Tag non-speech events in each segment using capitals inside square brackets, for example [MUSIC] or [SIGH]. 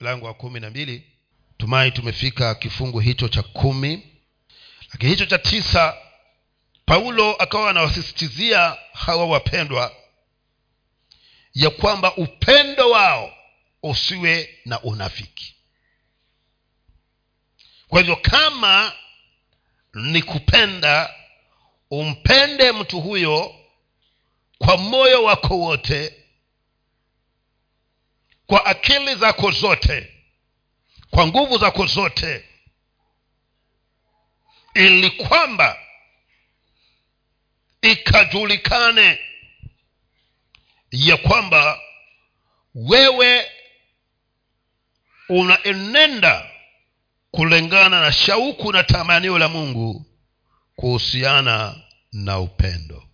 mlango wa kumi na mbili. Tumai tumefika kifungu hicho cha kumi. Lakini hicho cha tisa paulo akawa anawasisitizia hawa wapendwa ya kwamba upendo wao usiwe na unafiki. Kwa hivyo kama ni kupenda umpende mtu huyo kwa moyo wako wote kwa akili zako zote kwa nguvu zako zote ili kwamba ikajulikane ya kwamba wewe unaenenda kulingana na shauku na tamanio la mungu kuhusiana na upendo.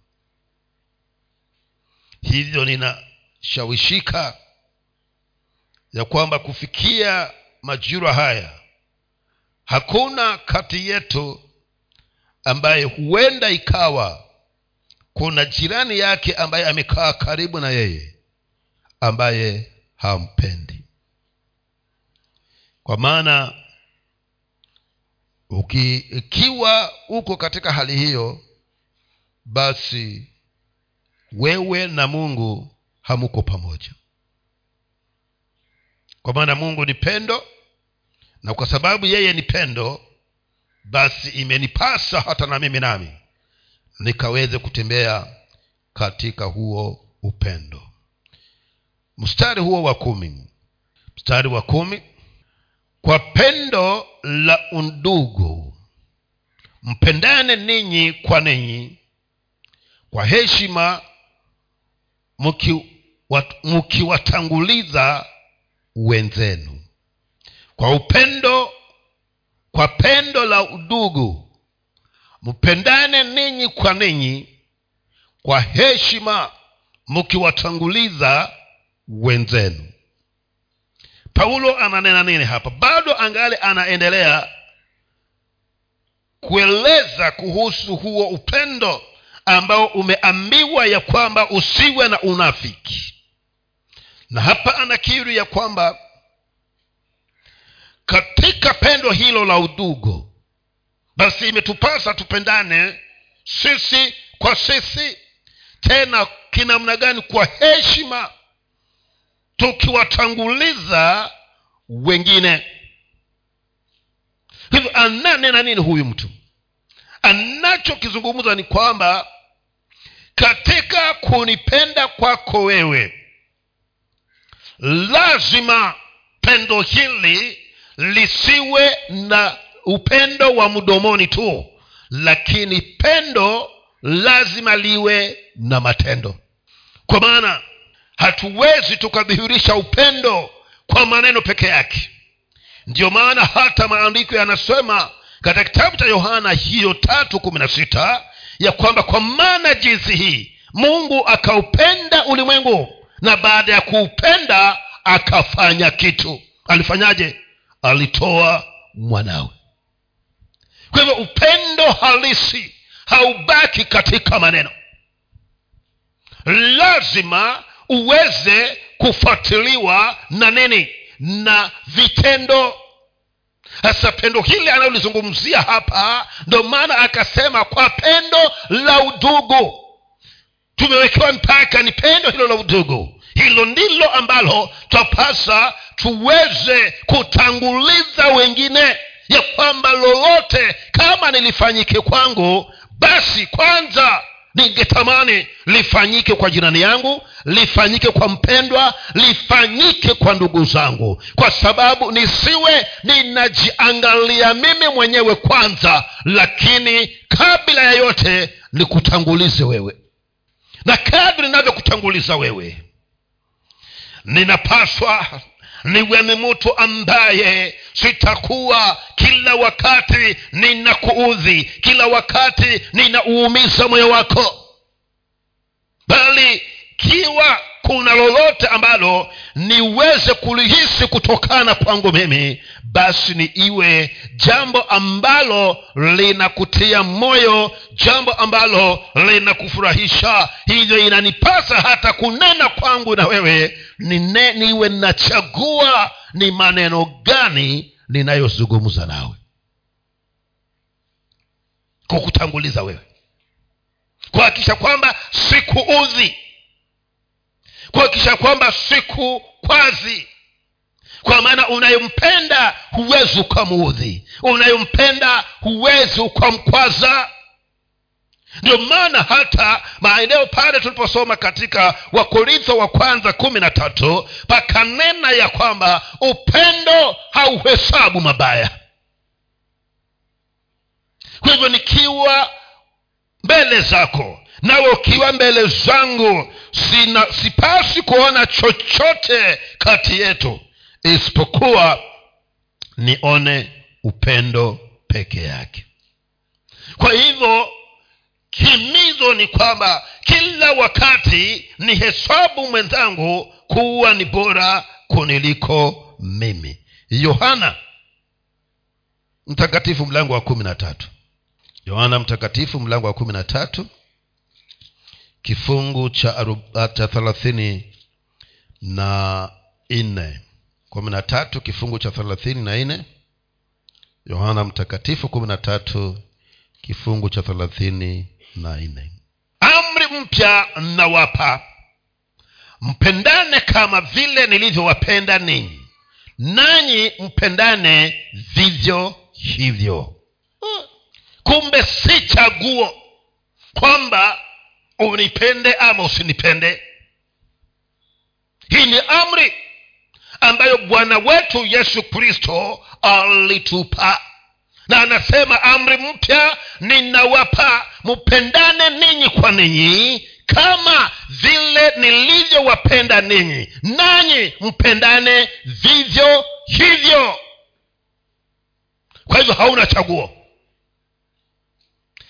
Hivyo ninashawishika ya kwamba kufikia majira haya hakuna kati yetu ambaye huenda ikawa kuna jirani yake ambaye amekaa karibu na yeye ambaye hampendi. Kwa maana uki, uko katika hali hiyo basi wewe na mungu hamuko pamoja kwa maana mungu ni pendo na kwa sababu yeye ni pendo basi imenipasa hata na mimi nami nikaweze kutembea katika huo upendo. Mstari huo wa kumi. Mstari wa kumi. Kwa pendo la undugu mpendane ninyi kwa ninyi kwa heshima mkiwatanguliza wenzenu. Kwa upendo kwa pendo la udugu mpendane ninyi kwa ninyi kwa heshima mkiwatanguliza wenzenu. Paulo ananena nini hapa? Bado angali anaendelea kueleza kuhusu huo upendo ambao umeambiwa ya kwamba usiwe na unafiki na hapa anakiri ya kwamba katika pendo hilo la udugu basi imetupasa tupendane sisi kwa sisi tena kinamna gani? Kwa heshima tukiwatanguliza wengine. Hivyo ananena nini huyu mtu? Anachokizungumza ni kwamba katika kunipenda kwako wewe lazima pendo hili lisiwe na upendo wa mdomoni tu lakini pendo lazima liwe na matendo. Kwa maana hatuwezi tukadhihirisha upendo kwa maneno peke yake. Ndiyo maana hata maandiko yanasema katika kitabu cha yohana hiyo tatu kumi na sita ya kwamba kwa maana jinsi hii mungu akaupenda ulimwengu na baada ya kuupenda akafanya kitu. Alifanyaje? Alitoa mwanawe. Kwa hivyo upendo halisi haubaki katika maneno. Lazima uweze kufuatiliwa na nini? Na vitendo. Sasa pendo hili analolizungumzia hapa ndo maana akasema kwa pendo la udugu tumewekewa mpaka ni pendo hilo la udugu. Hilo ndilo ambalo twapasa tuweze kutanguliza wengine ya kwamba lolote kama nilifanyike kwangu basi kwanza ningetamani lifanyike kwa jirani yangu lifanyike kwa mpendwa lifanyike kwa ndugu zangu. Kwa sababu nisiwe ninajiangalia mimi mwenyewe kwanza lakini kabla ya yote nikutangulize wewe na kadri ninavyokutanguliza wewe ninapaswa niwe ni mtu ambaye sitakuwa kila wakati ninakuudhi kila wakati ninauumiza moyo wako bali ikiwa kuna lolote ambalo niweze kulihisi kutokana kwangu mimi basi ni iwe jambo ambalo linakutia moyo jambo ambalo linakufurahisha. Hivyo inanipasa hata kunena kwangu na wewe nine, niwe nachagua ni maneno gani ninayozungumza nawe. Kukutanguliza wewe. Kuhakikisha kwamba sikuudhi kuhakikisha kwamba siku kwazi. Kwa maana unayempenda huwezi ukamuudhi. Unayempenda huwezi ukamkwaza. Ndio maana hata maeneo pale tuliposoma katika wakorintho wa kwanza kumi na tatu pakanena ya kwamba upendo hauhesabu mabaya. Kwa hivyo nikiwa mbele zako nawe ukiwa mbele zangu sina sipasi kuona chochote kati yetu isipokuwa nione upendo peke yake. Kwa hivyo himizo ni kwamba kila wakati ni hesabu mwenzangu kuwa ni bora kuniliko mimi. Yohana mtakatifu mlango wa kumi na tatu. Yohana mtakatifu mlango wa kumi na tatu kifungu cha, cha thelathini na nne. Kumi na tatu kifungu cha thelathini na nne. Yohana mtakatifu kumi na tatu kifungu cha thelathini na nne. Amri mpya nawapa. Mpendane kama vile nilivyowapenda ninyi. Nanyi mpendane vivyo hivyo. Kumbe si chaguo kwamba unipende ama usinipende? Hii ni amri ambayo bwana wetu yesu kristo alitupa. Na anasema amri mpya ninawapa mpendane ninyi kwa ninyi kama vile nilivyowapenda ninyi. Nanyi mpendane vivyo hivyo. Kwa hivyo hauna chaguo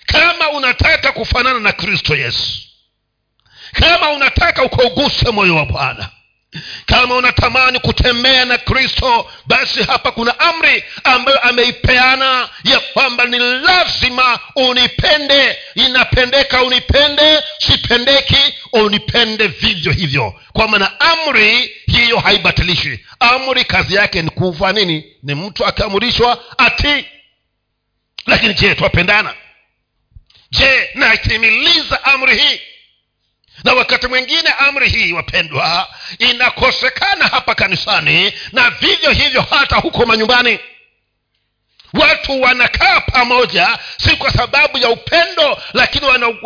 kama unataka kufanana na kristo yesu kama unataka ukauguse moyo wa bwana kama unatamani kutembea na kristo basi hapa kuna amri ambayo ameipeana ya kwamba ni lazima unipende inapendeka unipende sipendeki unipende vivyo hivyo. Kwa maana amri hiyo haibatilishi. Amri kazi yake ni kuva nini? Ni mtu akiamrishwa ati. Lakini je twapendana je naitimiliza amri hii? Na wakati mwingine amri hii wapendwa inakosekana hapa kanisani na vivyo hivyo hata huko manyumbani. Watu wanakaa pamoja si kwa sababu ya upendo lakini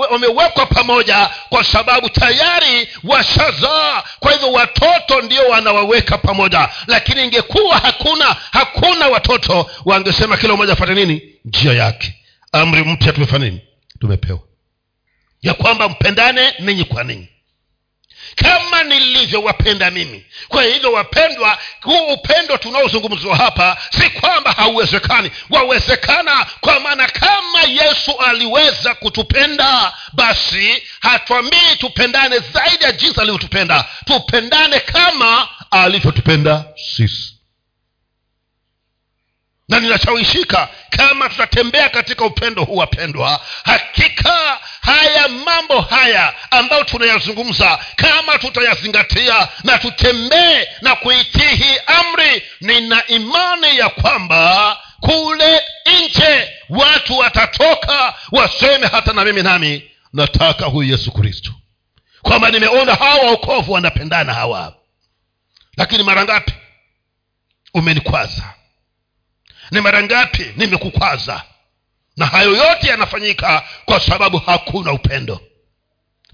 wamewekwa pamoja kwa sababu tayari washazaa. Kwa hivyo watoto ndio wanawaweka pamoja. Lakini ingekuwa hakuna hakuna watoto wangesema kila mmoja afate nini? Njia yake. Amri mpya tumefanya nini tumepewa. Ya kwamba mpendane ninyi kwa ninyi. Kama nilivyowapenda mimi. Kwa hivyo wapendwa huu upendo tunaozungumzwa hapa si kwamba hauwezekani. Wawezekana kwa maana kama yesu aliweza kutupenda basi hatwambii tupendane zaidi ya jinsi alivyotupenda. Tupendane kama alivyotupenda sisi na ninashawishika kama tutatembea katika upendo huu wapendwa hakika haya mambo haya ambayo tunayazungumza kama tutayazingatia na tutembee na kuitii hii amri nina imani ya kwamba kule nje watu watatoka waseme hata na mimi nami nataka huyu yesu kristo. Kwamba nimeona hawa waokovu wanapendana hawa. Lakini mara ngapi? Umenikwaza ni mara ngapi nimekukwaza? Na hayo yote yanafanyika kwa sababu hakuna upendo.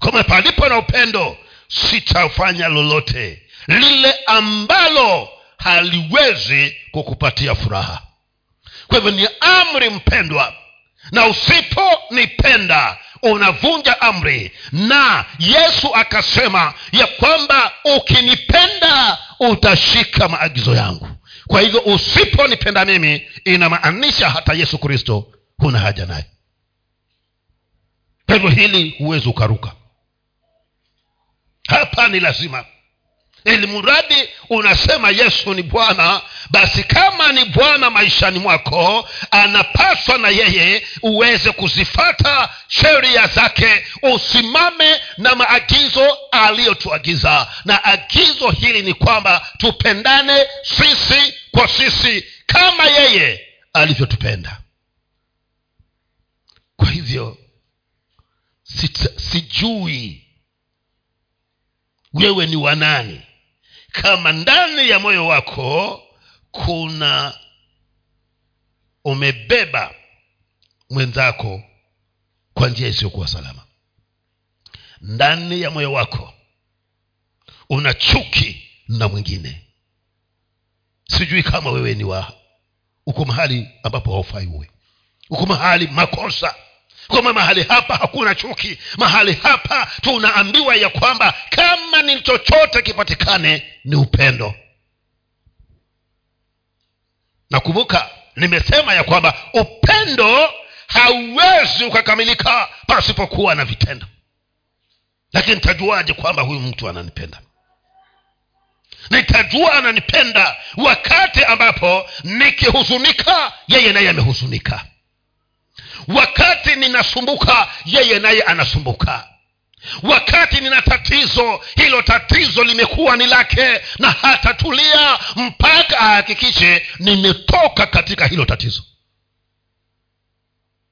Kama palipo na upendo sitafanya lolote. Lile ambalo haliwezi kukupatia furaha. Kwa hivyo ni amri mpendwa na usiponipenda unavunja amri. Na yesu akasema ya kwamba ukinipenda utashika maagizo yangu kwa hivyo usiponipenda mimi inamaanisha hata yesu kristo huna haja naye. Kwa hivyo hili huwezi ukaruka. Hapa ni lazima ili mradi unasema yesu ni bwana basi kama ni bwana maishani mwako anapaswa na yeye uweze kuzifata sheria zake usimame na maagizo aliyotuagiza. Na agizo hili ni kwamba tupendane sisi kwa sisi kama yeye alivyotupenda. Kwa hivyo sijui wewe ni wanani kama ndani ya moyo wako kuna umebeba mwenzako kwa njia isiyokuwa salama. Ndani ya moyo wako una chuki na mwingine. Sijui kama wewe ni wa uko mahali ambapo haufai uwe. Uko mahali makosa kwamba mahali hapa hakuna chuki. Mahali hapa tunaambiwa ya kwamba kama ni chochote kipatikane ni upendo. Nakumbuka nimesema ya kwamba upendo hauwezi ukakamilika pasipokuwa na vitendo. Lakini nitajuaje kwamba huyu mtu ananipenda? Nitajua ananipenda wakati ambapo nikihuzunika yeye naye amehuzunika wakati ninasumbuka yeye naye anasumbuka. Wakati nina tatizo hilo tatizo limekuwa ni lake na hatatulia mpaka ahakikishe nimetoka katika hilo tatizo.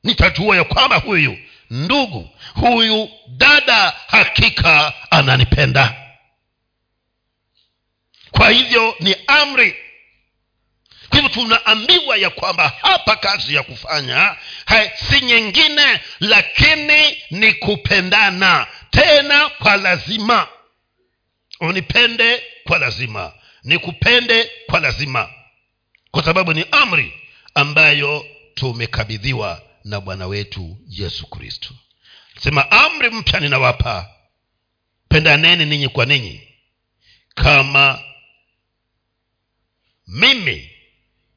Nitajua ya kwamba huyu ndugu huyu dada hakika ananipenda. Kwa hivyo ni amri hivyo tunaambiwa ya kwamba hapa kazi ya kufanya hai, si nyingine lakini ni kupendana. Tena kwa lazima. Unipende kwa lazima. Nikupende kwa lazima. Kwa sababu ni amri ambayo tumekabidhiwa na bwana wetu yesu kristo. Sema amri mpya ninawapa. Pendaneni ninyi kwa ninyi. Kama mimi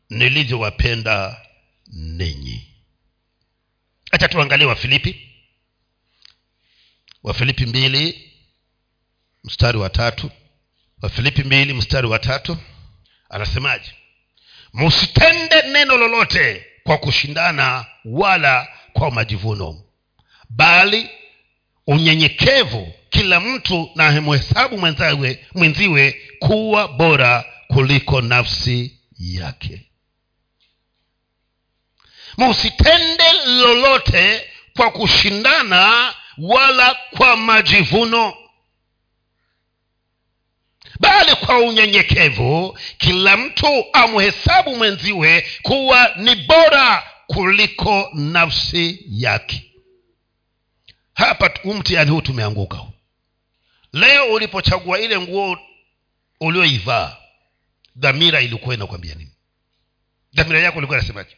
nilivyowapenda ninyi. Hacha tuangalie wafilipi. Wafilipi mbili mstari wa tatu. Wafilipi mbili mstari wa tatu. Anasemaje? Msitende neno lolote kwa kushindana wala kwa majivuno bali unyenyekevu kila mtu na hemhesabu mwenziwe kuwa bora kuliko nafsi yake musitende lolote kwa kushindana wala kwa majivuno. Bali kwa unyenyekevu kila mtu amhesabu mwenziwe kuwa ni bora kuliko nafsi yake. Hapa huu mtihani huu tumeanguka leo ulipochagua ile nguo ulioivaa dhamira ilikuwa inakwambia nini? Dhamira yako ilikuwa inasemaje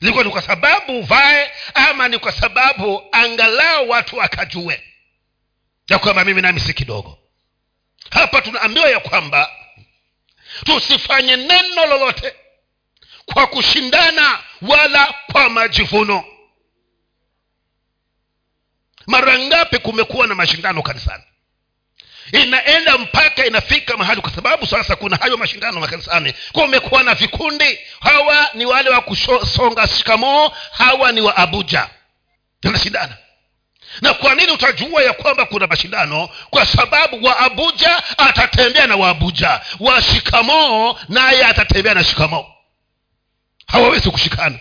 ilikuwa ni kwa sababu uvae ama ni kwa sababu angalau watu wakajue ya kwamba mimi nami si kidogo. Hapa tunaambiwa ya kwamba tusifanye neno lolote kwa kushindana wala kwa majivuno. Mara ngapi kumekuwa na mashindano kanisani inaenda mpaka inafika mahali kwa sababu sasa kuna hayo mashindano makanisani. Kumekuwa na vikundi. Hawa ni wale wa kusonga shikamoo hawa ni wa abuja. Inashindana na kwa nini utajua ya kwamba kuna mashindano? Kwa sababu wa abuja atatembea na waabuja wa shikamoo naye atatembea na shikamoo. Hawawezi kushikana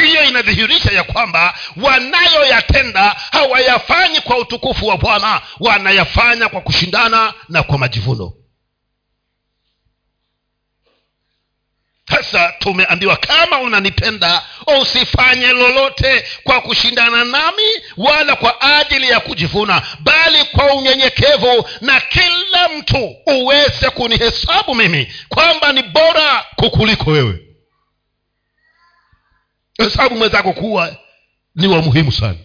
hiyo inadhihirisha ya kwamba wanayoyatenda hawayafanyi kwa utukufu wa bwana. Wanayafanya kwa kushindana na kwa majivuno. Sasa tumeambiwa kama unanipenda usifanye lolote kwa kushindana nami wala kwa ajili ya kujivuna bali kwa unyenyekevu na kila mtu uweze kunihesabu mimi kwamba ni bora kukuliko wewe hesabu mwenzako kuwa ni wa muhimu sana.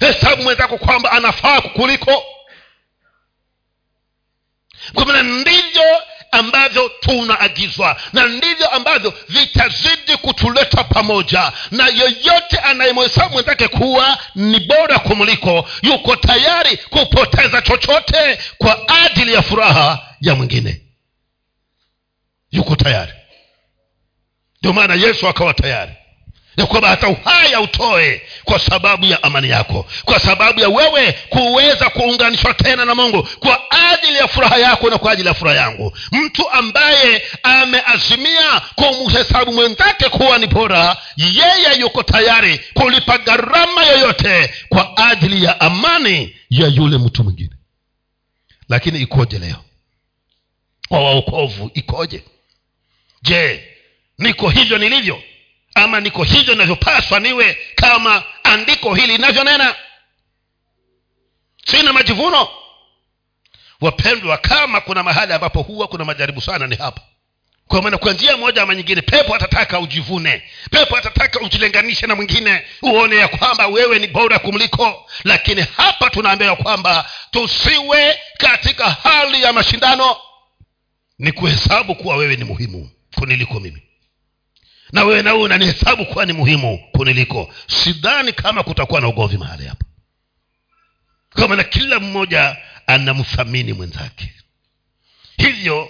Hesabu mwenzako kwamba anafaa kuliko kwa maana ndivyo ambavyo tunaagizwa na ndivyo ambavyo vitazidi kutuleta pamoja. Na yeyote anayemhesabu mwenzake kuwa ni bora kumuliko yuko tayari kupoteza chochote kwa ajili ya furaha ya mwingine. Yuko tayari ndio maana yesu akawa tayari. Ya kwamba hata uhai autoe kwa sababu ya amani yako kwa sababu ya wewe kuweza kuunganishwa tena na mungu kwa ajili ya furaha yako na kwa ajili ya furaha yangu. Mtu ambaye ameazimia kumhesabu mwenzake kuwa ni bora yeye yuko tayari kulipa gharama yoyote kwa ajili ya amani ya yule mtu mwingine. Lakini ikoje leo? Kwa waokovu ikoje? Je niko hivyo nilivyo. Ama niko hivyo inavyopaswa niwe kama andiko hili linavyonena. Sina majivuno. Wapendwa kama kuna mahali ambapo huwa kuna majaribu sana ni hapa. Kwa maana kwa njia moja ama nyingine pepo atataka ujivune. Pepo atataka ujilinganishe na mwingine uone ya kwamba wewe ni bora kumliko. Lakini hapa tunaambia ya kwamba tusiwe katika hali ya mashindano. Ni kuhesabu kuwa wewe ni muhimu kuniliko mimi na wewe nawe unanihesabu kuwa ni muhimu kuniliko. Sidhani kama kutakuwa na ugomvi mahali hapo kwa maana kila mmoja anamthamini mwenzake. Hivyo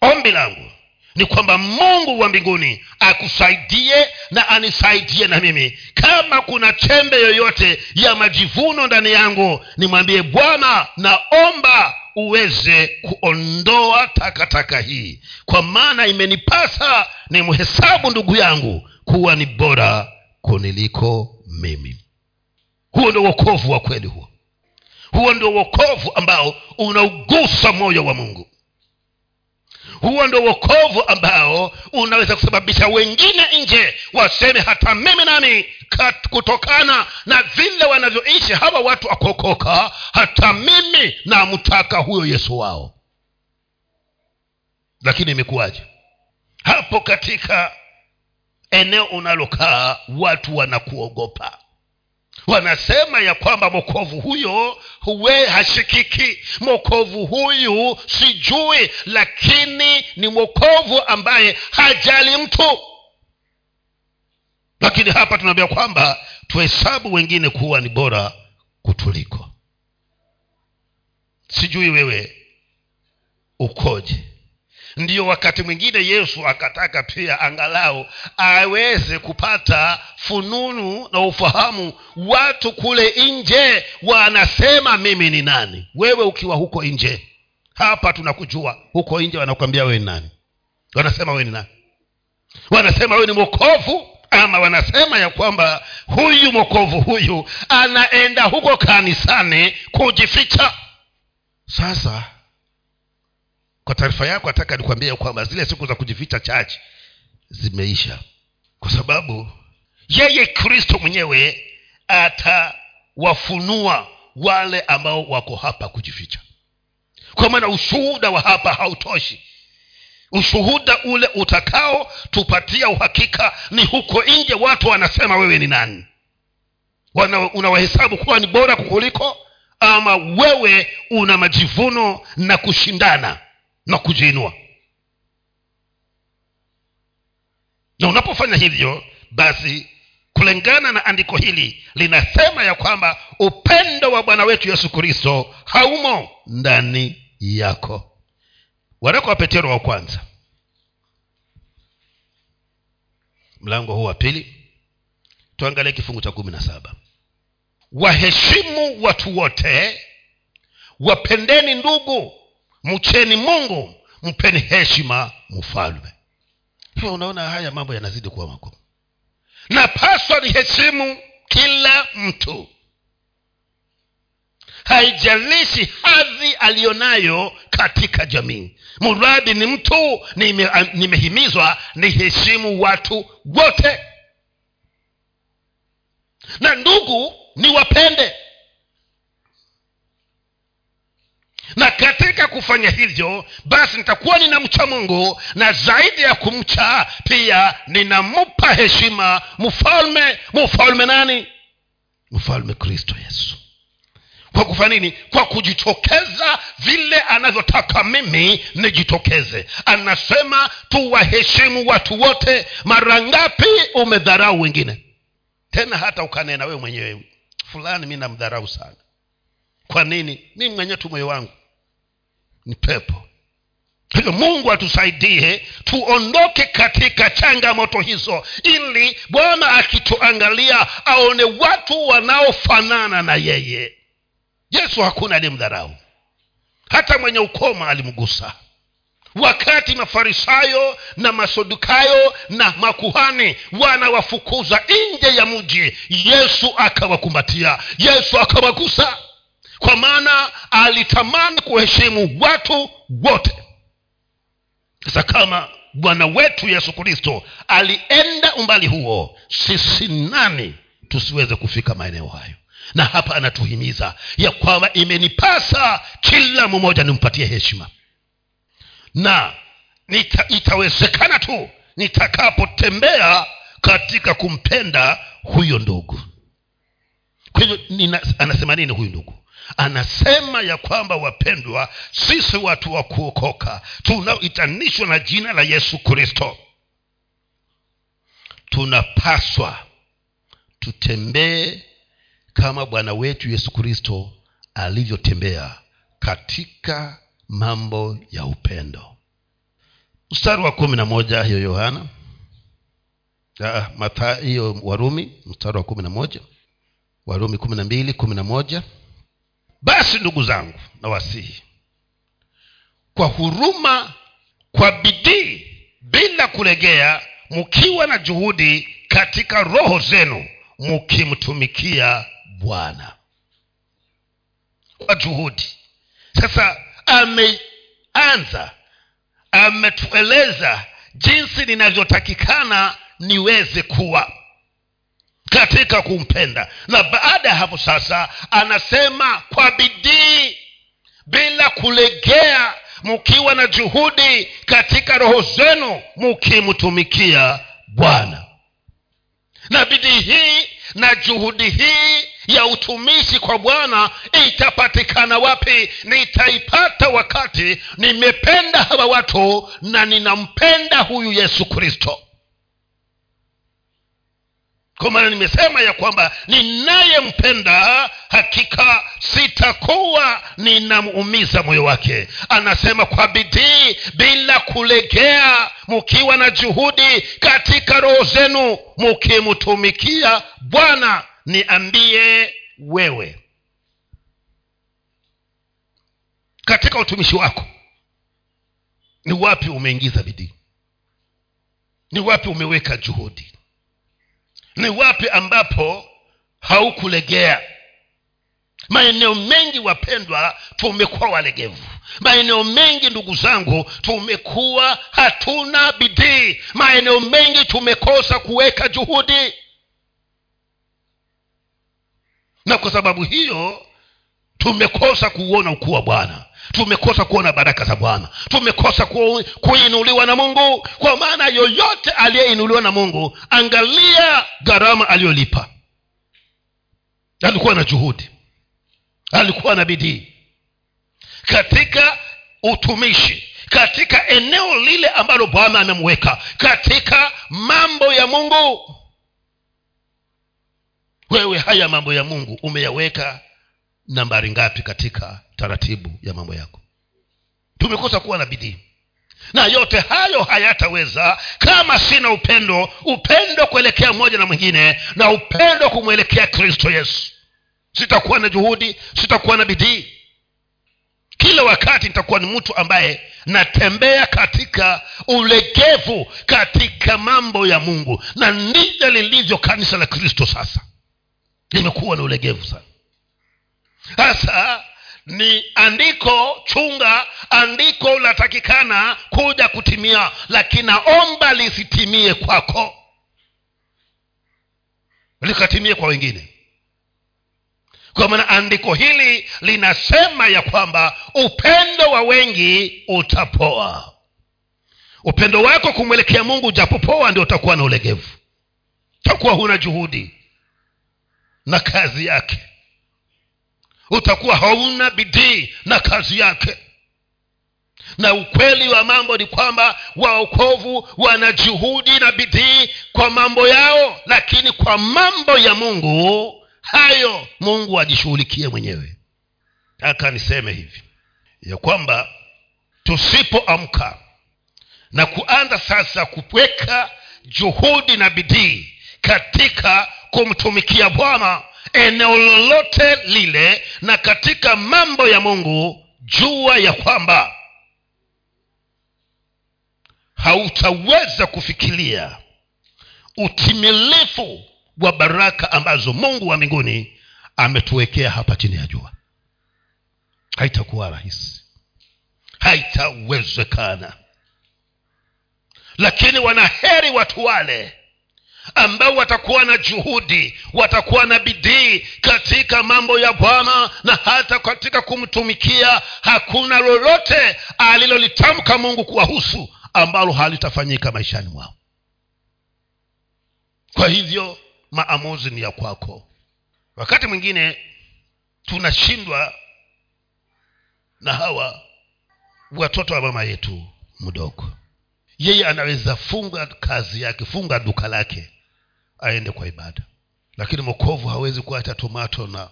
ombi langu ni kwamba mungu wa mbinguni akusaidie na anisaidie na mimi. Kama kuna chembe yoyote ya majivuno ndani yangu nimwambie bwana naomba uweze kuondoa takataka hii. Kwa maana imenipasa ni mhesabu ndugu yangu kuwa ni bora kuniliko mimi. Huo ndio uokovu wa kweli huo. Huo ndio uokovu ambao unaugusa moyo wa mungu huo ndio uokovu ambao unaweza kusababisha wengine nje waseme hata mimi nami kutokana na vile wanavyoishi hawa watu wakuokoka hata mimi namtaka huyo yesu wao. Lakini imekuwaje? Hapo katika eneo unalokaa watu wanakuogopa wanasema ya kwamba mokovu huyo huwe hashikiki mokovu huyu sijui lakini ni mokovu ambaye hajali mtu. Lakini hapa tunaambia kwamba tuhesabu wengine kuwa ni bora kutuliko. Sijui wewe ukoje ndiyo wakati mwingine yesu akataka pia angalau aweze kupata fununu na ufahamu watu kule nje wanasema mimi ni nani? Wewe ukiwa huko nje. Hapa tunakujua. Huko nje wanakuambia wewe ni nani? Wanasema wewe ni nani? Wanasema wewe ni mwokovu? Ama wanasema ya kwamba huyu mwokovu huyu anaenda huko kanisani kujificha? Sasa kwa taarifa yako nataka nikuambia kwamba zile siku za kujificha chache zimeisha. Kwa sababu yeye kristo mwenyewe atawafunua wale ambao wako hapa kujificha. Kwa maana ushuhuda wa hapa hautoshi. Ushuhuda ule utakao tupatia uhakika ni huko nje watu wanasema wewe ni nani. Unawahesabu kuwa ni bora kukuliko ama wewe una majivuno na kushindana na kujiinua. Na unapofanya hivyo basi kulingana na andiko hili linasema ya kwamba upendo wa bwana wetu yesu kristo haumo ndani yako. Waraka wa petero wa kwanza. Mlango huu wa pili. Tuangalie kifungu cha kumi na saba. Waheshimu watu wote wapendeni ndugu mcheni mungu mpeni heshima mfalme. Hiyo unaona haya mambo yanazidi kuwa magumu. Napaswa niheshimu kila mtu. Haijalishi hadhi aliyonayo katika jamii. Mradi ni mtu nime, nimehimizwa niheshimu watu wote. Na ndugu niwapende na katika kufanya hivyo basi nitakuwa ninamcha mungu na zaidi ya kumcha pia ninampa heshima mfalme mfalme nani? Mfalme kristo yesu. Kwa kufanya nini? Kwa kujitokeza vile anavyotaka mimi nijitokeze. Anasema tuwaheshimu watu wote mara ngapi umedharau wengine? Tena hata ukanena wewe mwenyewe fulani mi namdharau sana kwa nini? Mi mwenyewe tu moyo wangu. Ni pepo. Hivyo mungu atusaidie tuondoke katika changamoto hizo ili bwana akituangalia aone watu wanaofanana na yeye. Yesu hakuna aliyemdharau. Hata mwenye ukoma alimgusa. Wakati mafarisayo na masadukayo na makuhani wanawafukuza nje ya mji yesu akawakumbatia. Yesu akawagusa kwa maana alitamani kuheshimu watu wote. Sasa kama bwana wetu yesu kristo alienda umbali huo sisi nani tusiweze kufika maeneo hayo? Na hapa anatuhimiza ya kwamba imenipasa kila mmoja nimpatie heshima. Na nita, itawezekana tu nitakapotembea katika kumpenda huyo ndugu. Kwa hivyo anasema nini huyu ndugu anasema ya kwamba wapendwa sisi watu wa kuokoka tunaoitanishwa na jina la yesu kristo tunapaswa tutembee kama bwana wetu yesu kristo alivyotembea katika mambo ya upendo. Mstari wa kumi na moja hiyo yohana. Matha hiyo warumi mstari wa kumi na moja. Warumi kumi na mbili kumi na moja basi ndugu zangu na wasihi kwa huruma kwa bidii bila kulegea mkiwa na juhudi katika roho zenu mkimtumikia bwana. Kwa juhudi. Sasa ameanza ametueleza jinsi ninavyotakikana niweze kuwa katika kumpenda. Na baada ya hapo sasa anasema kwa bidii bila kulegea mkiwa na juhudi katika roho zenu mukimtumikia bwana. Na bidii hii na juhudi hii ya utumishi kwa bwana itapatikana wapi? Nitaipata wakati nimependa hawa watu na ninampenda huyu yesu kristo kwa maana nimesema ya kwamba ninayempenda hakika sitakuwa ninamuumiza moyo wake. Anasema kwa bidii bila kulegea mukiwa na juhudi katika roho zenu mukimtumikia bwana niambie wewe. Katika utumishi wako ni wapi umeingiza bidii? Ni wapi umeweka juhudi ni wapi ambapo haukulegea? Maeneo mengi wapendwa tumekuwa walegevu. Maeneo mengi ndugu zangu tumekuwa hatuna bidii. Maeneo mengi tumekosa kuweka juhudi. Na kwa sababu hiyo tumekosa kuuona ukuu wa bwana tumekosa kuona baraka za bwana. Tumekosa ku, kuinuliwa na mungu. Kwa maana yoyote aliyeinuliwa na mungu angalia gharama aliyolipa. Alikuwa na juhudi. Alikuwa na bidii. Katika utumishi katika eneo lile ambalo bwana amemweka katika mambo ya mungu. Wewe haya mambo ya mungu umeyaweka nambari ngapi katika taratibu ya mambo yako. Tumekosa kuwa na bidii. Na yote hayo hayataweza kama sina upendo upendo kuelekea mmoja na mwingine na upendo kumwelekea kristo yesu. Sitakuwa na juhudi sitakuwa na bidii. Kila wakati nitakuwa ni mtu ambaye natembea katika ulegevu katika mambo ya mungu. Na ndivyo lilivyo kanisa la kristo sasa. Limekuwa na ulegevu sana. Sasa ni andiko chunga andiko latakikana kuja kutimia lakini naomba lisitimie kwako. Likatimie kwa wengine. Kwa maana andiko hili linasema ya kwamba upendo wa wengi utapoa. Upendo wako kumwelekea mungu japopoa ndio utakuwa na ulegevu. Utakuwa huna juhudi na kazi yake utakuwa hauna bidii na kazi yake. Na ukweli wa mambo ni kwamba waokovu wana juhudi na bidii kwa mambo yao lakini kwa mambo ya mungu hayo mungu ajishughulikie mwenyewe. Taka niseme hivi ya kwamba tusipoamka na kuanza sasa kuweka juhudi na bidii katika kumtumikia bwana eneo lolote lile na katika mambo ya mungu jua ya kwamba hautaweza kufikiria utimilifu wa baraka ambazo mungu wa mbinguni ametuwekea hapa chini ya jua. Haitakuwa rahisi. Haitawezekana. Lakini wanaheri watu wale ambao watakuwa na juhudi watakuwa na bidii katika mambo ya bwana na hata katika kumtumikia hakuna lolote alilolitamka mungu kuwahusu ambalo halitafanyika maishani mwao. Kwa hivyo maamuzi ni ya kwako. Wakati mwingine tunashindwa na hawa watoto wa mama yetu mdogo yeye anaweza funga kazi yake funga duka lake aende kwa ibada. Lakini mokovu hawezi kuacha tomato na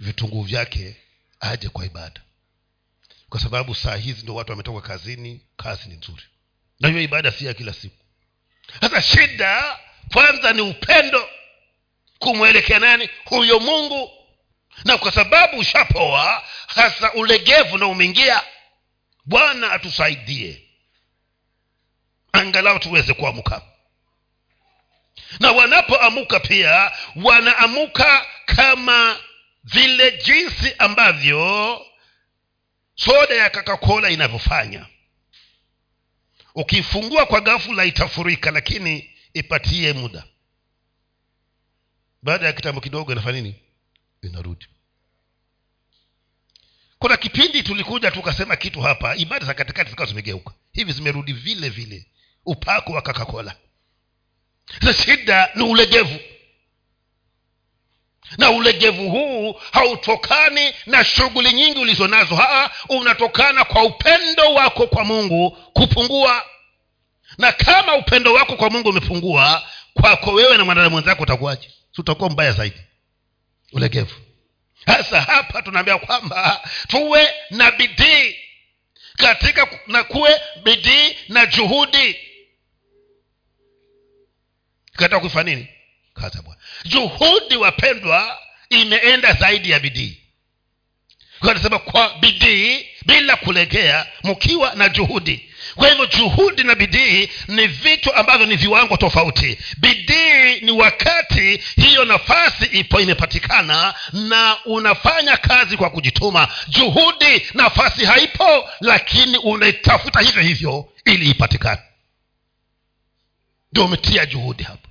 vitunguu vyake aje kwa ibada. Kwa sababu saa hizi ndo watu wametoka kazini kazi ni nzuri. Na hiyo ibada si ya kila siku. Sasa shida kwanza ni upendo. Kumwelekea nani? Huyo mungu. Na kwa sababu ushapoa hasa ulegevu na umeingia bwana atusaidie angalau tuweze kuamka na wanapoamuka pia wanaamuka kama vile jinsi ambavyo soda ya kakakola inavyofanya. Ukifungua kwa gafula itafurika lakini ipatie muda. Baada ya kitambo kidogo inafanya nini? Inarudi. Kuna kipindi tulikuja tukasema kitu hapa ibada za katikati zikawa zimegeuka. Hivi zimerudi vile vile upako wa kakakola za shida ni ulegevu. Na ulegevu huu hautokani na shughuli nyingi ulizo nazo haa unatokana kwa upendo wako kwa mungu kupungua. Na kama upendo wako kwa mungu umepungua kwako wewe na mwanadamu mwenzako utakuwaje? Si utakuwa mbaya zaidi. Ulegevu. Sasa hapa tunaambia kwamba tuwe na bidii. Katika na kuwe bidii na juhudi katika kufanya nini? Kaza bwana. Juhudi wapendwa imeenda zaidi ya bidii. Anasema kwa bidii bila kulegea mkiwa na juhudi. Kwa hivyo juhudi na bidii ni vitu ambavyo ni viwango tofauti. Bidii ni wakati hiyo nafasi ipo imepatikana na unafanya kazi kwa kujituma. Juhudi nafasi haipo lakini unaitafuta hivyo hivyo ili ipatikane. Ndio umetia juhudi hapo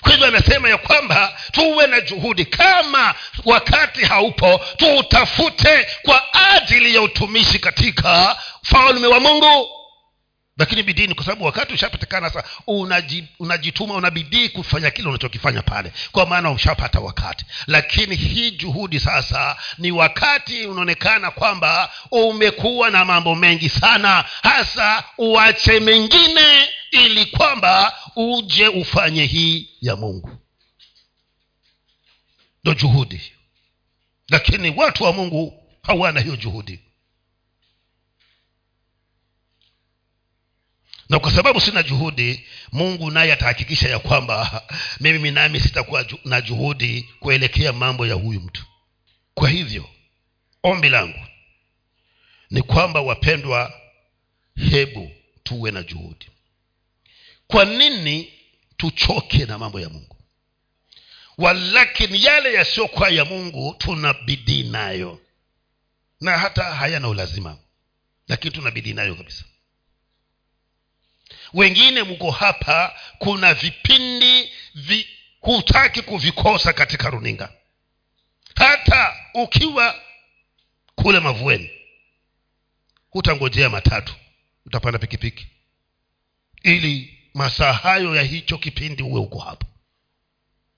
kwa hivyo anasema ya kwamba tuwe na juhudi. Kama wakati haupo tuutafute kwa ajili ya utumishi katika falme wa mungu lakini bidii ni kwa sababu wakati ushapatikana sasa unaji, unajituma una bidii kufanya kile unachokifanya pale. Kwa maana ushapata wakati. Lakini hii juhudi sasa ni wakati unaonekana kwamba umekuwa na mambo mengi sana. Hasa uache mengine ili kwamba uje ufanye hii ya mungu. Ndo juhudi. Lakini watu wa mungu hawana hiyo juhudi na kwa sababu sina juhudi mungu naye atahakikisha ya kwamba [LAUGHS] mimi nami sitakuwa na juhudi kuelekea mambo ya huyu mtu. Kwa hivyo ombi langu ni kwamba wapendwa hebu tuwe na juhudi. Kwa nini tuchoke na mambo ya mungu? Walakini yale yasiyokuwa ya mungu tuna bidii nayo. Na hata hayana ulazima. Lakini tuna bidii nayo kabisa wengine mko hapa kuna vipindi vi, hutaki kuvikosa katika runinga. Hata ukiwa kule mavueni hutangojea matatu utapanda pikipiki. Ili masaa hayo ya hicho kipindi uwe uko hapa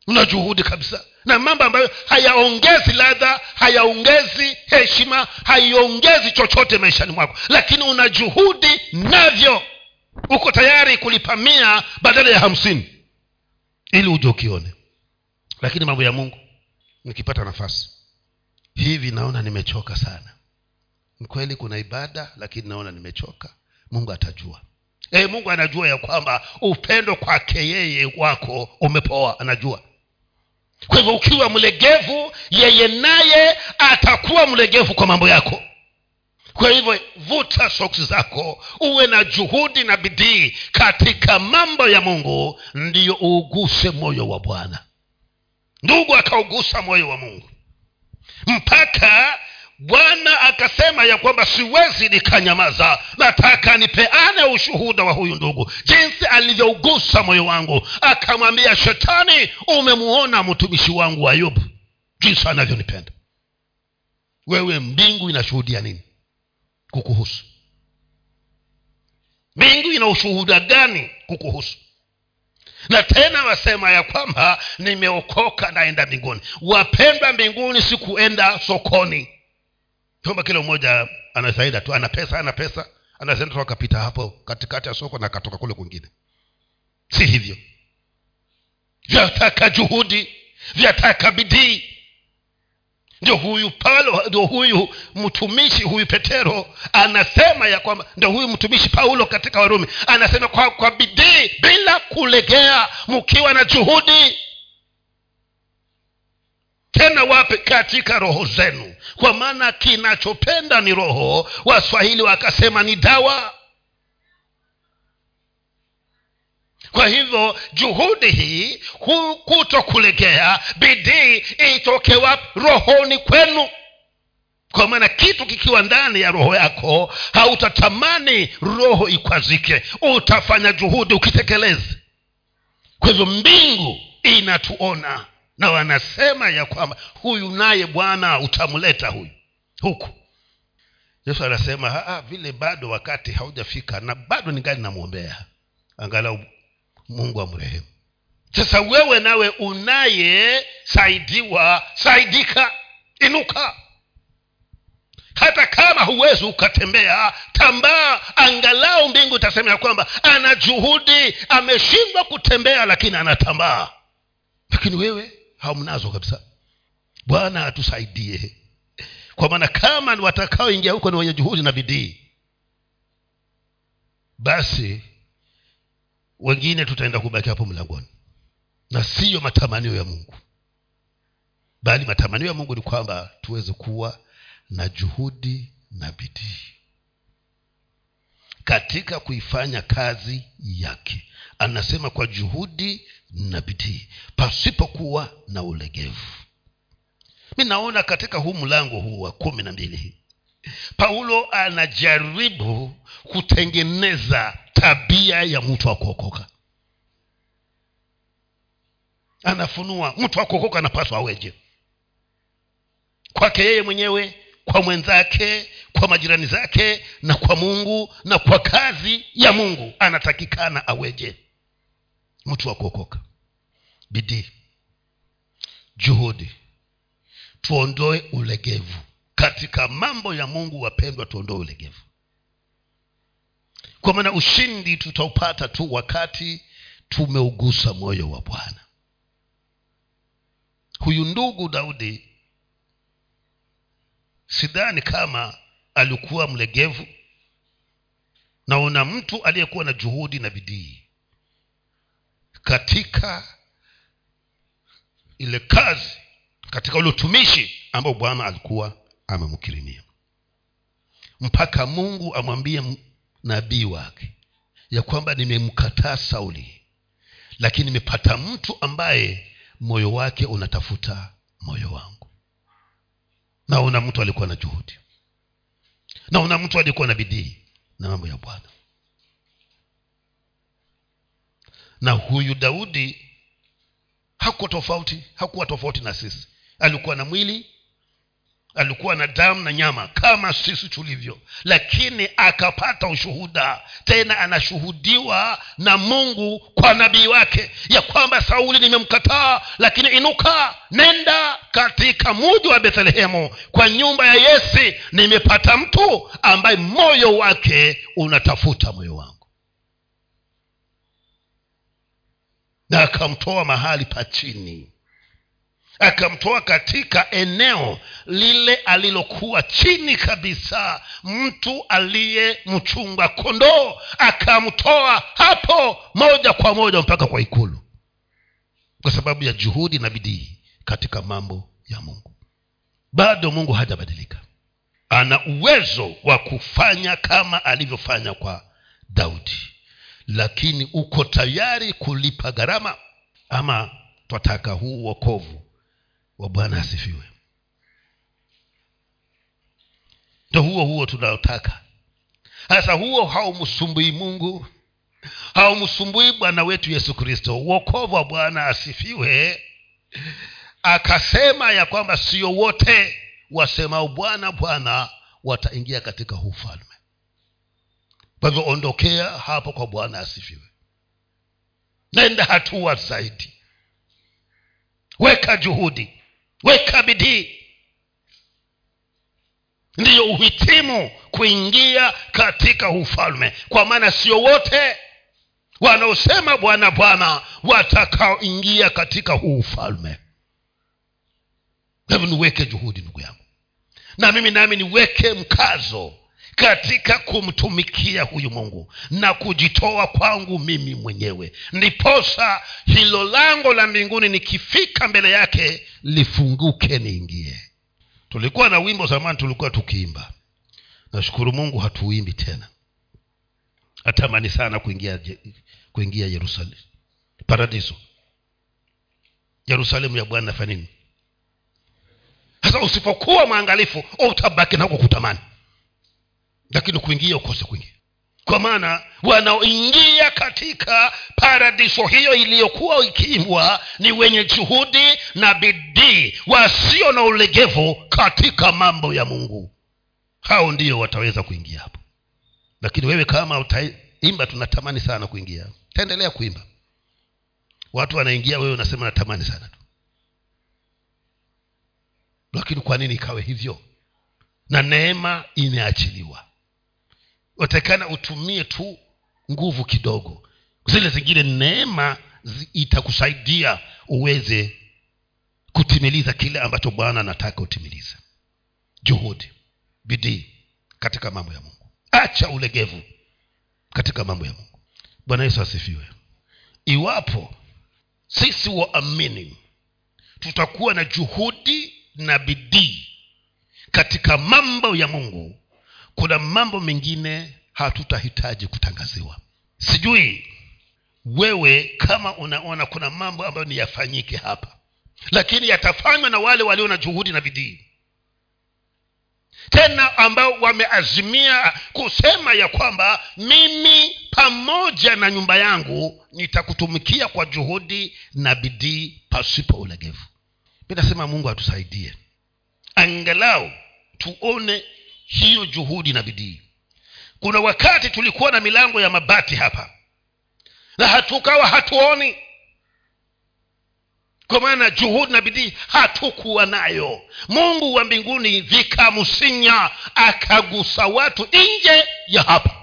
una juhudi kabisa. Na mambo ambayo hayaongezi ladha hayaongezi heshima haiongezi chochote maishani mwako. Lakini una juhudi navyo uko tayari kulipa mia badala ya hamsini? Ili uje ukione. Lakini mambo ya mungu nikipata nafasi hivi naona nimechoka sana. Kweli kuna ibada lakini naona nimechoka. Mungu atajua. E, mungu anajua ya kwamba upendo kwake yeye wako umepoa anajua. Kwa hivyo ukiwa mlegevu yeye naye atakuwa mlegevu kwa mambo yako kwa hivyo vuta soksi zako uwe na juhudi na bidii katika mambo ya mungu ndiyo uuguse moyo wa bwana. Ndugu akaugusa moyo wa mungu. Mpaka bwana akasema ya kwamba siwezi nikanyamaza nataka nipeane ushuhuda wa huyu ndugu. Jinsi alivyougusa moyo wangu akamwambia shetani umemuona mtumishi wangu ayubu. Jinsi anavyonipenda. Wewe mbingu inashuhudia nini kukuhusu? Mbingu ina ushuhuda gani kukuhusu? Na tena wasema ya kwamba nimeokoka naenda mbinguni. Wapendwa mbinguni si kuenda sokoni. Kwamba kila mmoja ana tu ana pesa ana pesa. Anaenda tu akapita hapo katikati ya soko na akatoka kule kwingine. Si hivyo. Vyataka juhudi vyataka bidii ndio huyu paulo ndio huyu mtumishi huyu petero anasema ya kwamba ndio huyu mtumishi paulo katika warumi anasema kwa, kwa bidii bila kulegea mkiwa na juhudi. Tena wape katika roho zenu kwa maana kinachopenda ni roho. Waswahili wakasema ni dawa kwa hivyo juhudi hii kuto kulegea bidii itokewa rohoni kwenu. Kwa maana kitu kikiwa ndani ya roho yako hautatamani roho ikwazike. Utafanya juhudi ukitekeleze. Kwa hivyo mbingu inatuona na wanasema ya kwamba huyu naye bwana utamleta huyu huku. Yesu anasema vile bado wakati haujafika na bado ningali namwombea? Angalau mungu amrehemu. Sasa wewe nawe unayesaidiwa saidika inuka. Hata kama huwezi ukatembea tambaa angalau mbingu itasema ya kwamba ana juhudi ameshindwa kutembea lakini anatambaa. Lakini wewe hamnazo kabisa. Bwana atusaidie. Kwa maana kama watakaoingia huko ni wenye juhudi na bidii basi wengine tutaenda kubaki hapo mlangoni. Na siyo matamanio ya mungu. Bali matamanio ya mungu ni kwamba tuweze kuwa na juhudi na bidii katika kuifanya kazi yake. Anasema kwa juhudi na bidii pasipokuwa na ulegevu. Mi naona katika huu mlango huu wa kumi na mbili paulo anajaribu kutengeneza tabia ya mtu wa kuokoka. Anafunua mtu wa kuokoka anapaswa aweje? Kwake yeye mwenyewe kwa mwenzake kwa majirani zake na kwa mungu na kwa kazi ya mungu. Anatakikana aweje? Mtu wa kuokoka. Bidii. Juhudi. Tuondoe ulegevu katika mambo ya mungu wapendwa tuondoe ulegevu. Kwa maana ushindi tutaupata tu wakati tumeugusa moyo wa bwana. Huyu ndugu daudi sidhani kama alikuwa mlegevu. Naona mtu aliyekuwa na juhudi na bidii katika ile kazi katika ule utumishi ambao bwana alikuwa amemkirimia mpaka mungu amwambie nabii wake ya kwamba nimemkataa sauli lakini nimepata mtu ambaye moyo wake unatafuta moyo wangu. Naona mtu alikuwa na juhudi. Naona mtu alikuwa na bidii na mambo ya bwana. Na huyu daudi hakuwa tofauti hakuwa tofauti na sisi. Alikuwa na mwili alikuwa na damu na nyama kama sisi tulivyo. Lakini akapata ushuhuda. Tena anashuhudiwa na mungu kwa nabii wake. Ya kwamba sauli nimemkataa lakini inuka nenda katika muji wa bethlehemu. Kwa nyumba ya yesi nimepata mtu ambaye moyo wake unatafuta moyo wangu. Na akamtoa mahali pa chini akamtoa katika eneo lile alilokuwa chini kabisa. Mtu aliye mchunga kondoo akamtoa hapo moja kwa moja mpaka kwa ikulu kwa sababu ya juhudi na bidii katika mambo ya mungu. Bado mungu hajabadilika. Ana uwezo wa kufanya kama alivyofanya kwa daudi. Lakini uko tayari kulipa gharama? Ama twataka huu uokovu wa bwana asifiwe. Ndo huo huo tunaotaka. Sasa huo haumsumbui mungu haumsumbui bwana wetu yesu kristo. Uokovu wa bwana asifiwe. Akasema ya kwamba sio wote wasemao bwana bwana wataingia katika huu ufalme. Kwa hivyo ondokea hapo kwa bwana asifiwe. Nenda hatua zaidi. Weka juhudi weka bidii. Ndiyo uhitimu kuingia katika ufalme. Kwa maana sio wote wanaosema bwana bwana watakaoingia katika huu ufalme. Hebu niweke juhudi ndugu yangu. Na mimi nami niweke mkazo katika kumtumikia huyu mungu na kujitoa kwangu mimi mwenyewe. Ndiposa hilo lango la mbinguni nikifika mbele yake lifunguke niingie. Tulikuwa na wimbo zamani tulikuwa tukiimba. Nashukuru mungu hatuimbi tena. Natamani sana kuingia kuingia yerusalemu paradiso. Yerusalemu ya bwana nafanya nini? Sasa usipokuwa mwangalifu utabaki nako kutamani lakini kuingia ukose kuingia. Kwa maana wanaoingia katika paradiso hiyo iliyokuwa ikiimbwa ni wenye juhudi na bidii wasio na ulegevu katika mambo ya mungu. Hao ndio wataweza kuingia hapo. Lakini wewe kama utaimba tunatamani sana kuingia. Taendelea kuimba. Watu wanaingia wewe unasema natamani sana tu. Lakini kwa nini ikawe hivyo? Na neema imeachiliwa watakana utumie tu nguvu kidogo. Zile zingine neema itakusaidia uweze kutimiliza kile ambacho bwana anataka utimilize. Juhudi bidii katika mambo ya mungu. Acha ulegevu katika mambo ya mungu. Bwana yesu asifiwe. Iwapo sisi waamini tutakuwa na juhudi na bidii katika mambo ya mungu kuna mambo mengine hatutahitaji kutangaziwa. Sijui wewe kama unaona kuna mambo ambayo ni yafanyike hapa. Lakini yatafanywa na wale walio na juhudi na bidii. Tena ambao wameazimia kusema ya kwamba mimi pamoja na nyumba yangu nitakutumikia kwa juhudi na bidii pasipo ulegevu. Mi nasema mungu atusaidie. Angalau tuone hiyo juhudi na bidii. Kuna wakati tulikuwa na milango ya mabati hapa. Na hatukawa hatuoni. Kwa maana juhudi na bidii hatukuwa nayo. Mungu wa mbinguni vikamsinya akagusa watu nje ya hapa.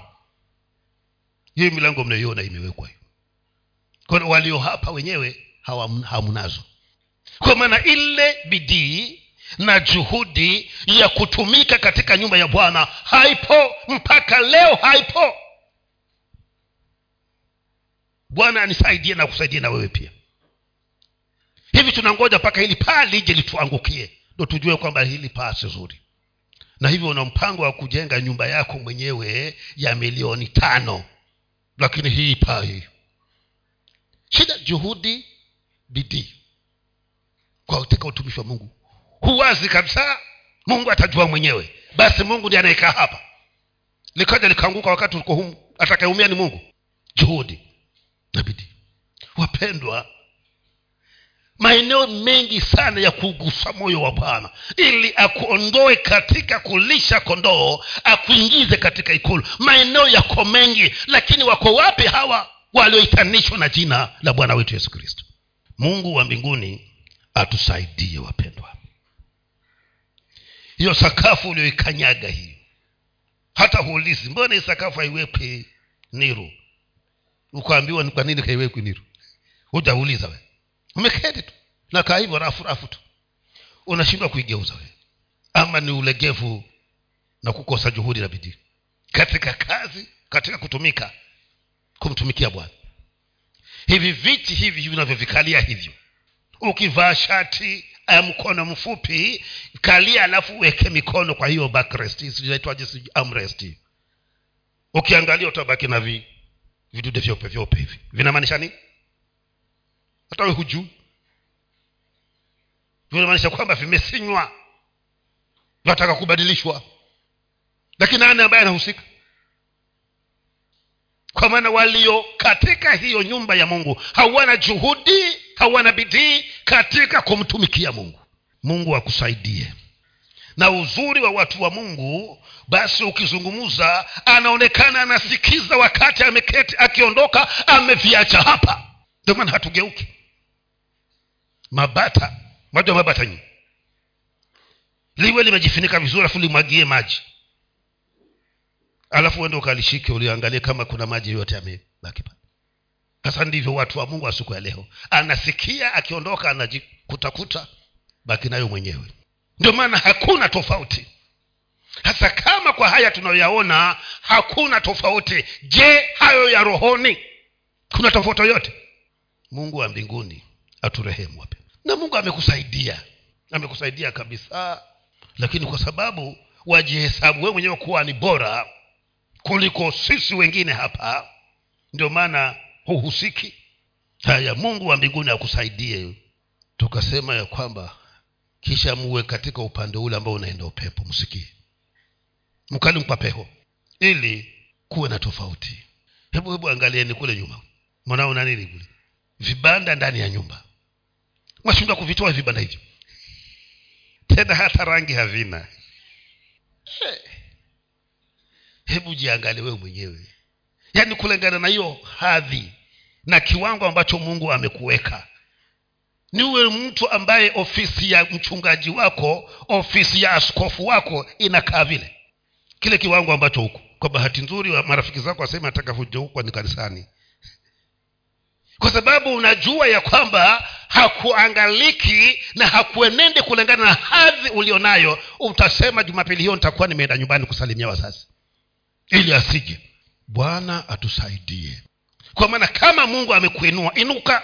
Hiyo milango mnayoiona imewekwa hiyo. Walio hapa wenyewe hamnazo kwa maana ile bidii na juhudi ya kutumika katika nyumba ya bwana haipo mpaka leo haipo. Bwana anisaidie na kusaidie na wewe pia. Hivi tunangoja mpaka hili paa lije lituangukie ndo tujue kwamba hili paa si zuri. Na hivyo una mpango wa kujenga nyumba yako mwenyewe ya milioni tano. Lakini hii paa hii. Shida juhudi bidii katika utumishi wa mungu huwazi kabisa. Mungu atajua mwenyewe. Basi mungu ndi anayekaa hapa. Likaja likaanguka wakati uliko humu. Ni mungu. Juhudi. Na wapendwa maeneo mengi sana ya kugusa moyo wa bwana. Ili akuondoe katika kulisha kondoo akuingize katika ikulu. Maeneo yako mengi. Lakini wako wapi hawa walioitanishwa na jina la bwana wetu yesu kristo? Mungu wa mbinguni atusaidie wapendwa hiyo sakafu ulioikanyaga hiyo. Hata huulizi mbona hii sakafu haiwekwi niru? Ukaambiwa ni kwa nini haiwekwi niru? Hujauliza we umeketi tu. Nakaa hivyo rafu rafu tu. Unashindwa kuigeuza we ama ni ulegevu na kukosa juhudi na bidii. Katika kazi katika kutumika kumtumikia bwana. Hivi viti hivi vinavyovikalia hivyo. Ukivaa shati ya mkono mfupi kalia alafu uweke mikono kwa hiyo backrest ukiangalia utabaki na vi vidude vyeupe vyeupe hivi. Vinamaanisha nini? Hata we hujuu vinamaanisha kwamba vimesinywa vinataka kubadilishwa. Lakini nani ambaye anahusika? Kwa maana walio katika hiyo nyumba ya mungu hawana juhudi hawana bidii katika kumtumikia mungu. Mungu akusaidie. Na uzuri wa watu wa mungu basi ukizungumza anaonekana anasikiza wakati ameketi akiondoka ameviacha hapa. Ndio maana hatugeuki. Mabata maja mabata nyi liwe limejifunika vizuri alafu limwagie maji. Alafu uende ukalishike uliangalie kama kuna maji yote yamebaki pale sasa ndivyo watu wa mungu wa siku ya leo. Anasikia akiondoka anajikutakuta baki nayo mwenyewe. Ndio maana hakuna tofauti. Hasa kama kwa haya tunayoyaona hakuna tofauti. Je hayo ya rohoni? Kuna tofauti yoyote? Mungu wa mbinguni aturehemu wape na mungu amekusaidia. Amekusaidia kabisa. Lakini kwa sababu wajihesabu wewe mwenyewe kuwa ni bora kuliko sisi wengine hapa ndio maana huhusiki. Haya mungu wa mbinguni akusaidie. Tukasema ya kwamba kisha muwe katika upande ule ambao unaenda upepo msikie mkali mpapeho ili kuwe na tofauti. Hebu hebu angalieni kule nyuma. Mwanaona nini kule? Vibanda ndani ya nyumba. Mwashindwa kuvitoa vibanda hivyo. Tena hata rangi havina. Hebu jiangalie wewe mwenyewe. Yaani kulingana na hiyo hadhi na kiwango ambacho mungu amekuweka. Niwe mtu ambaye ofisi ya mchungaji wako ofisi ya askofu wako inakaa vile. Kile kiwango ambacho huko kwa bahati nzuri marafiki zako wasema huko ni kanisani. [LAUGHS] Kwa sababu unajua ya kwamba hakuangaliki na hakuenende kulingana na hadhi ulionayo. Utasema jumapili hiyo nitakuwa nimeenda nyumbani kusalimia wazazi. Ili asije. Bwana atusaidie kwa maana kama mungu amekuinua inuka.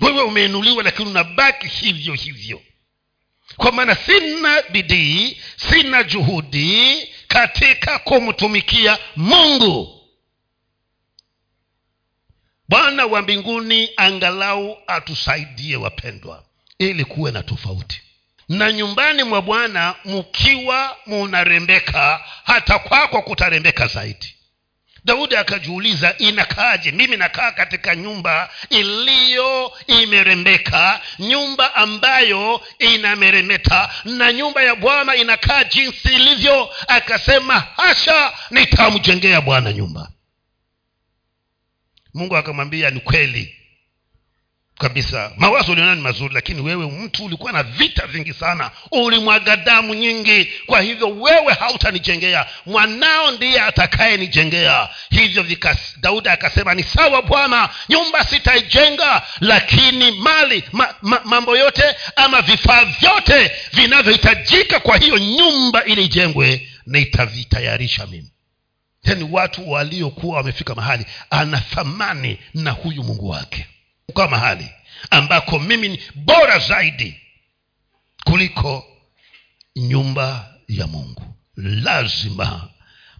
Wewe umeinuliwa lakini unabaki hivyo hivyo. Kwa maana sina bidii sina juhudi katika kumtumikia mungu. Bwana wa mbinguni angalau atusaidie wapendwa ili kuwe na tofauti. Na nyumbani mwa bwana mkiwa munarembeka hata kwako kutarembeka zaidi daudi akajiuliza inakaaje? Mimi nakaa katika nyumba iliyo imerembeka nyumba ambayo inameremeta na nyumba ya bwana inakaa jinsi ilivyo. Akasema hasha nitamjengea bwana nyumba. Mungu akamwambia ni kweli kabisa. Mawazo ulionayo ni mazuri? Lakini wewe mtu ulikuwa na vita vingi sana. Ulimwaga damu nyingi. Kwa hivyo wewe hautanijengea. Mwanao ndiye atakayenijengea. Hivyo daudi akasema ni sawa bwana nyumba sitaijenga lakini mali ma, ma, mambo yote ama vifaa vyote vinavyohitajika kwa hiyo nyumba ili ijengwe nitavitayarisha mimi. Yani watu waliokuwa wamefika mahali ana thamani na huyu mungu wake kwa mahali ambako mimi ni bora zaidi kuliko nyumba ya mungu. Lazima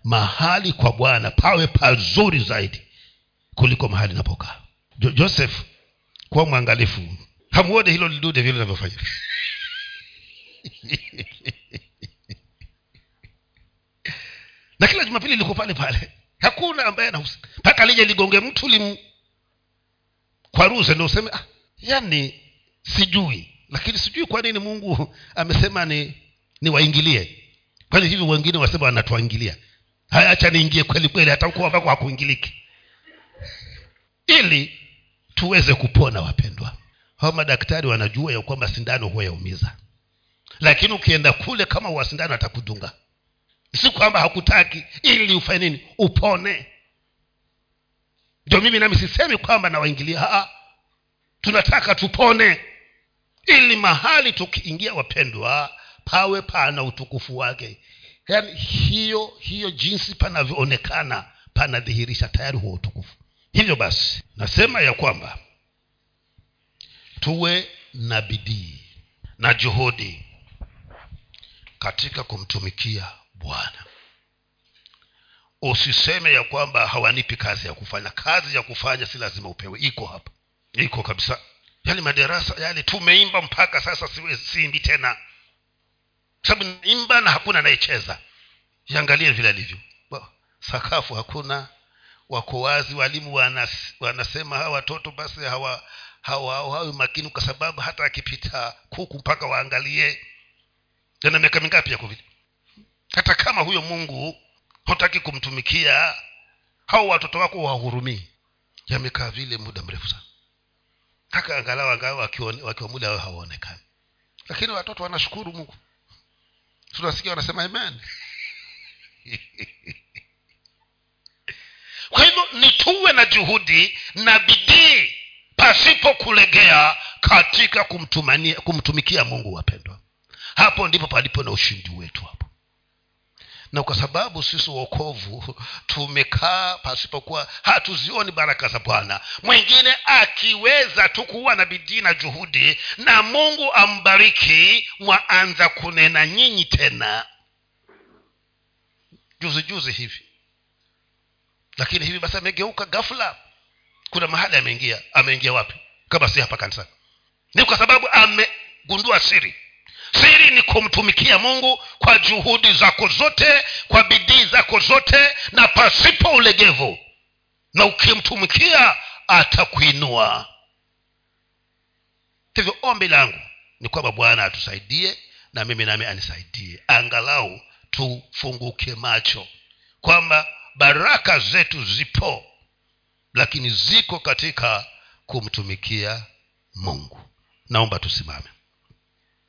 mahali kwa bwana pawe pazuri zaidi kuliko mahali napokaa. Jo, joseph kuwa mwangalifu. Hamuone hilo lidude vile linavyofanya? [LAUGHS] Na kila jumapili liko pale pale. Hakuna ambaye anahusika mpaka lije ligonge mtu lim kwaruze ndo useme ah, yani sijui. Lakini sijui kwa nini mungu [LAUGHS] amesema ni niwaingilie kwani hivi wengine wasema wanatuangilia. Haya acha niingie kweli kweli hata huko ambako hakuingiliki. Ili tuweze kupona wapendwa. Hao madaktari wanajua ya kwamba sindano huwa yaumiza. Lakini ukienda kule kama wa sindano atakudunga. Si kwamba hakutaki ili ufanye nini? Upone ndio mimi nami sisemi kwamba nawaingilia. Tunataka tupone. Ili mahali tukiingia wapendwa pawe pana utukufu wake. Yaani hiyo hiyo jinsi panavyoonekana panadhihirisha tayari huo utukufu. Hivyo basi nasema ya kwamba tuwe na bidii na juhudi katika kumtumikia bwana usiseme ya kwamba hawanipi kazi ya kufanya. Kazi ya kufanya si lazima upewe. Iko hapa. Iko kabisa. Yale madarasa yale tumeimba mpaka sasa siimbi tena. Sababu imba na hakuna anayecheza. Iangalie vile alivyo. Sakafu hakuna. Wako wazi walimu wanas, wanasema hawa watoto basi hawa hawawi makini kwa sababu hata akipita kuku mpaka waangalie. Ana miaka mingapi yako vile hata kama huyo mungu hutaki kumtumikia hao watoto wako wahurumii. Yamekaa vile muda mrefu sana. Haka angalau angalau wakiwa muda ao hawaonekani. Lakini watoto wanashukuru mungu. Tunasikia wanasema amen? [LAUGHS] Kwa hivyo ni tuwe na juhudi na bidii pasipo kulegea katika kumtumikia mungu wapendwa. Hapo ndipo palipo na ushindi wetu hapo na kwa sababu sisi uokovu tumekaa pasipokuwa hatuzioni baraka za bwana. Mwingine akiweza tu kuwa na bidii na juhudi na mungu ambariki mwaanza kunena nyinyi tena. Juzi juzi hivi. Lakini hivi basi amegeuka ghafla. Kuna mahali ameingia. Ameingia wapi? Kama si hapa kanisani. Ni kwa sababu amegundua siri siri ni kumtumikia mungu kwa juhudi zako zote kwa bidii zako zote na pasipo ulegevu. Na ukimtumikia atakuinua. Hivyo ombi langu ni kwamba bwana atusaidie na mimi nami anisaidie. Angalau tufunguke macho kwamba baraka zetu zipo lakini ziko katika kumtumikia mungu. Naomba tusimame